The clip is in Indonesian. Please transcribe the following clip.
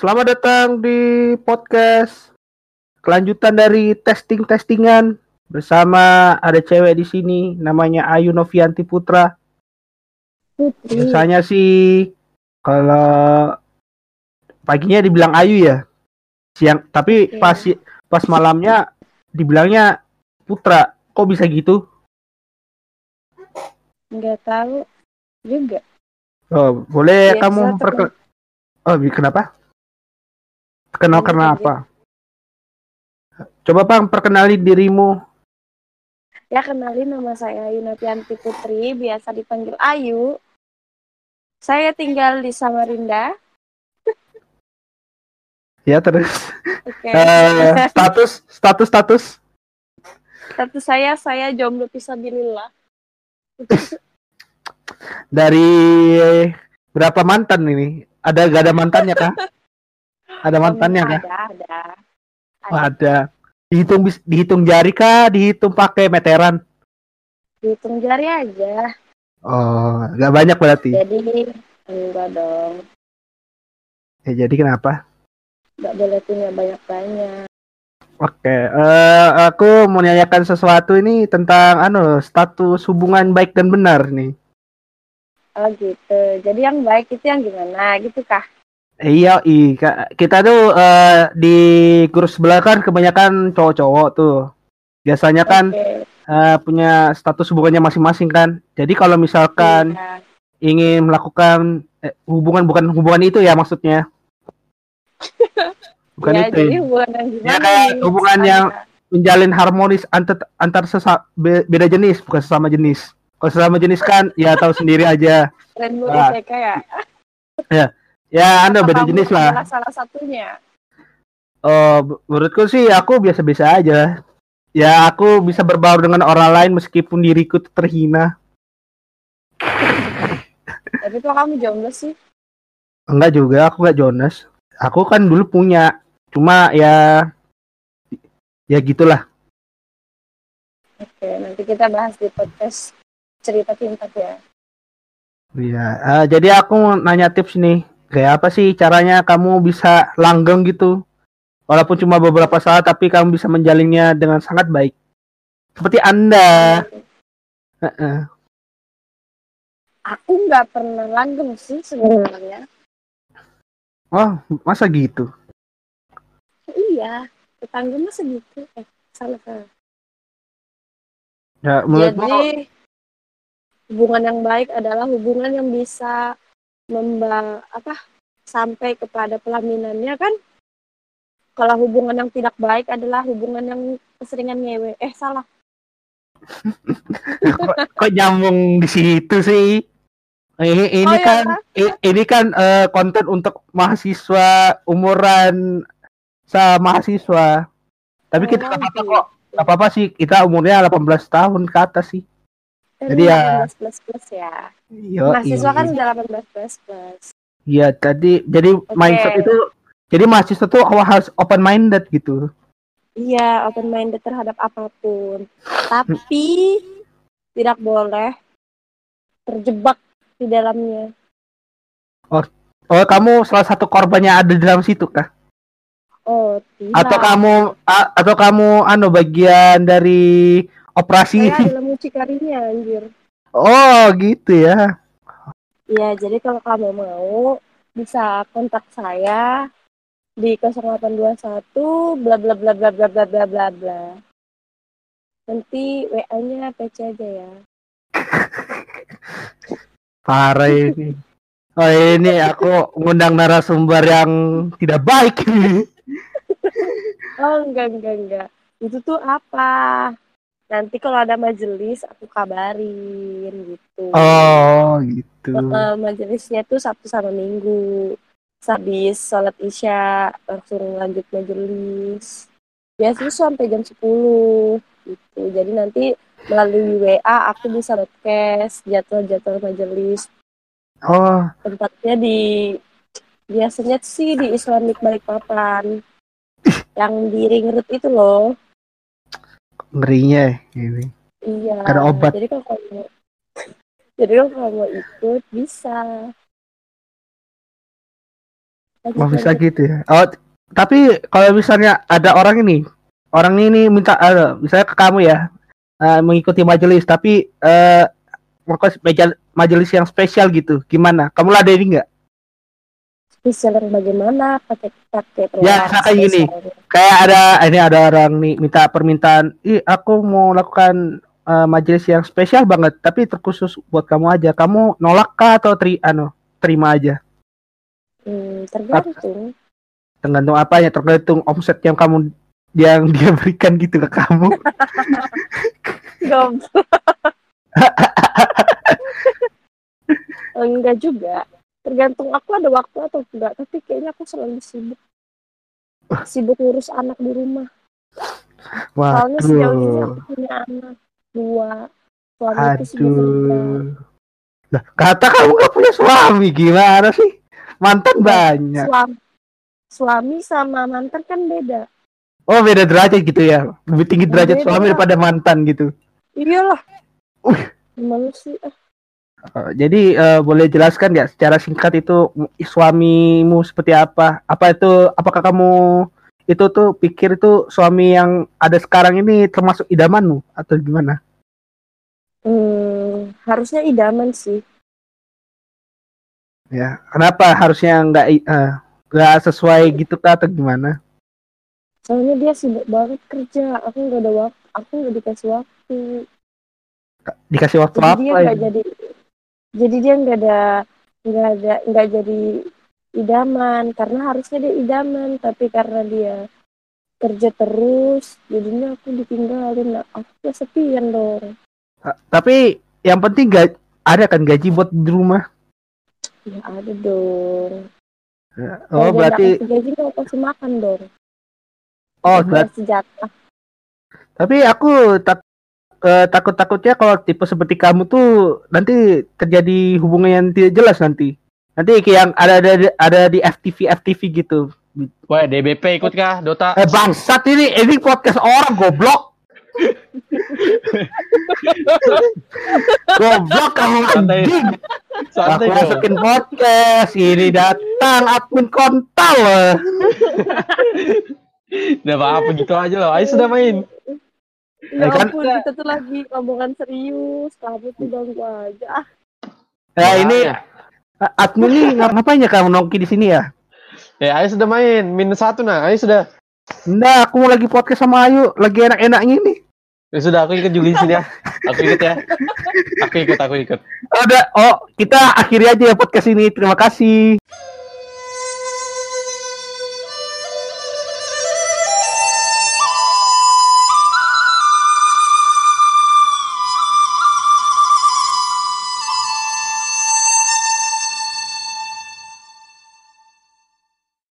Selamat datang di podcast kelanjutan dari testing-testingan bersama ada cewek di sini namanya Ayu Novianti Putra. Putri. Biasanya sih kalau paginya dibilang Ayu ya. Siang tapi Oke. pas pas malamnya dibilangnya Putra. Kok bisa gitu? Nggak tahu juga. Oh, boleh Biasa kamu perke Oh, kenapa? Kenal Biasa karena aja. apa? Coba Bang perkenalin dirimu. Ya kenalin nama saya Yunatianti Putri, biasa dipanggil Ayu. Saya tinggal di Samarinda. Ya terus Oke. Eh, status status status Status saya saya jomblo pisabilillah. dari berapa mantan ini? Ada gak ada mantannya kah? Ada mantannya kah? Ada, ada. Oh, ada. Dihitung dihitung jari kah? Dihitung pakai meteran? Dihitung jari aja. Oh, gak banyak berarti. Jadi enggak dong. Ya, jadi kenapa? Enggak boleh punya banyak-banyak. Oke, eh aku mau nanyakan sesuatu ini tentang anu status hubungan baik dan benar nih. Oh gitu. Jadi yang baik itu yang gimana gitu kah? Iya, i Ka- kita tuh eh, di kursus sebelah kan kebanyakan cowok-cowok tuh. Biasanya kan Oke. eh, punya status hubungannya masing-masing kan. Jadi kalau misalkan Iya. ingin melakukan eh, hubungan bukan hubungan itu ya maksudnya. Bukan ya, itu. jadi ya. hubungan yang gimana kayak nih? hubungan yang- Menjalin harmonis antar antar sesa, be- beda jenis bukan sesama jenis. Kalau sesama jenis kan ya tahu sendiri aja. Rainbow Ah. ITK ya. Ya Anda beda jenis lah. salah satunya. Oh, menurutku sih aku biasa-biasa aja. Ya aku bisa berbaur dengan orang lain meskipun diriku terhina. Tapi kok kamu jomblo sih? Enggak juga, aku enggak Jonas. Aku kan dulu punya, cuma ya ya gitulah. Oke, nanti kita bahas di podcast cerita tingkat ya. Iya, eh, jadi aku nanya tips nih. Kayak apa sih caranya kamu bisa langgeng gitu? Walaupun cuma beberapa saat tapi kamu bisa menjalinnya dengan sangat baik. Seperti Anda. Aku nggak pernah langgeng sih sebenarnya. Oh, masa gitu? Iya, tetangga segitu. Eh, salah salah. Ya, Jadi hubungan yang baik adalah hubungan yang bisa memba apa sampai kepada pelaminannya kan. Kalau hubungan yang tidak baik adalah hubungan yang keseringan ngewe. Eh salah. kok, kok nyambung di situ sih? Ini, ini Oh, iya, kan Kak. i- ini kan eh, konten untuk mahasiswa umuran sa mahasiswa. Tapi kita Oh, nggak apa-apa gitu. kok. Nggak apa-apa sih. Kita umurnya 18 tahun ke atas sih. Jadi ya- 18 plus plus ya. Yo, Mahasiswa kan udah 18 plus plus. Iya, tadi jadi mindset itu jadi mahasiswa tuh harus open minded gitu. Iya, open minded terhadap apa pun. Tapi tidak boleh terjebak di dalamnya. Oh, kamu salah satu korbannya ada di dalam situ kah? Oh, tidak. Atau kamu a- atau kamu anu bagian dari operasi? Saya adalah mucikarinya, anjir. Oh, gitu ya. Iya, jadi kalau kamu mau bisa kontak saya di 0821 bla bla bla bla bla bla bla bla bla. Nanti WA-nya PC aja ya. Parah ini. Oh ini aku ngundang narasumber yang tidak baik ini. Oh, enggak enggak enggak. Itu tuh apa? Nanti kalau ada majelis aku kabarin gitu. Oh gitu. Eh, majelisnya tuh Sabtu sama Minggu. Habis sholat Isya langsung lanjut majelis. Biasanya sampai jam 10 gitu. Jadi nanti melalui WA aku bisa podcast jadwal-jadwal majelis. Oh Tempatnya di biasanya sih di Islamic Balikpapan. Yang di ring road itu loh. Ngerinya ini. Iya. Ada obat. Jadi kalau kamu jadi kalau kamu mau ikut bisa. Lanjut, Oh bisa gitu ya. Oh tapi kalau misalnya ada orang ini, orang ini minta, uh, misalnya ke kamu ya, eh, mengikuti majelis, tapi eh meja- majelis yang spesial gitu, gimana? Kamu ladenin nggak? Spesial yang bagaimana? Pakai pakai Ya, misalkan gini. Kayak ada ini ada orang nih minta permintaan, ih aku mau lakukan eh, majelis yang spesial banget, tapi terkhusus buat kamu aja. Kamu nolak kah atau tri, ano, terima aja? Hmm, tergantung. Tergantung apa ya, tergantung omset yang kamu yang dia berikan gitu ke kamu. Goblok. enggak juga. Tergantung aku ada waktu atau enggak. Tapi kayaknya aku selalu sibuk. Sibuk ngurus anak di rumah. Soalnya sejauh ini Waduh. aku punya anak dua. Suami itu sibuk. Aduh. Lah, kata kamu gak punya suami, gimana sih? Mantan banyak. Suami, suami sama mantan kan beda. Oh, beda derajat gitu ya. Lebih tinggi derajat Beda. suami daripada mantan gitu. Iyalah. Uh. Gimana sih? Oh, jadi eh, boleh jelaskan nggak secara singkat itu suamimu seperti apa? Apa itu apakah kamu itu tuh pikir itu suami yang ada sekarang ini termasuk idamanmu atau gimana? Hmm, harusnya idaman sih. Ya, kenapa harusnya nggak eh, nggak sesuai gitu kah atau gimana? Soalnya dia sibuk banget kerja. Aku nggak ada waktu. Aku nggak dikasih waktu. Dikasih waktu Jadi apa? dia ya? jadi. Jadi dia nggak ada nggak ada nggak jadi idaman. Karena harusnya dia idaman tapi karena dia kerja terus jadinya aku ditinggalin. Nah, aku kesepian dong. Ah, Tapi yang penting gak ada kan gaji buat di rumah. ya ada dong. Oh, Kalau dia berarti gaji nggak kasih makan dong. Oh, berarti sejatah tapi aku tak eh, takut-takutnya kalau tipe seperti kamu tuh nanti terjadi hubungan yang tidak jelas nanti. Nanti kayak yang ada ada ada di FTV FTV gitu. Wah, DBP ikut kah Dota? Eh bangsat ini ini podcast orang goblok. goblok kamu anjing. Santai Aku masukin podcast ini datang admin kontal. Udah apa gitu aja loh. Ayo sudah main. Ya Eh, kan- ampun kita tuh lagi ngomongan serius kamu tuh ganggu aja ah Ya ini Makanya. admin nih ngap- ngapain ya kamu nongki di sini ya? Ya, ayo sudah main. Minus satu nah. Ayo sudah. Nah, aku mau lagi podcast sama Ayu, lagi enak-enaknya nih. Ya sudah, aku ikut juga di sini ya. Aku ikut ya. Aku ikut, aku ikut. Udah, oh kita akhiri aja ya podcast ini. Terima kasih.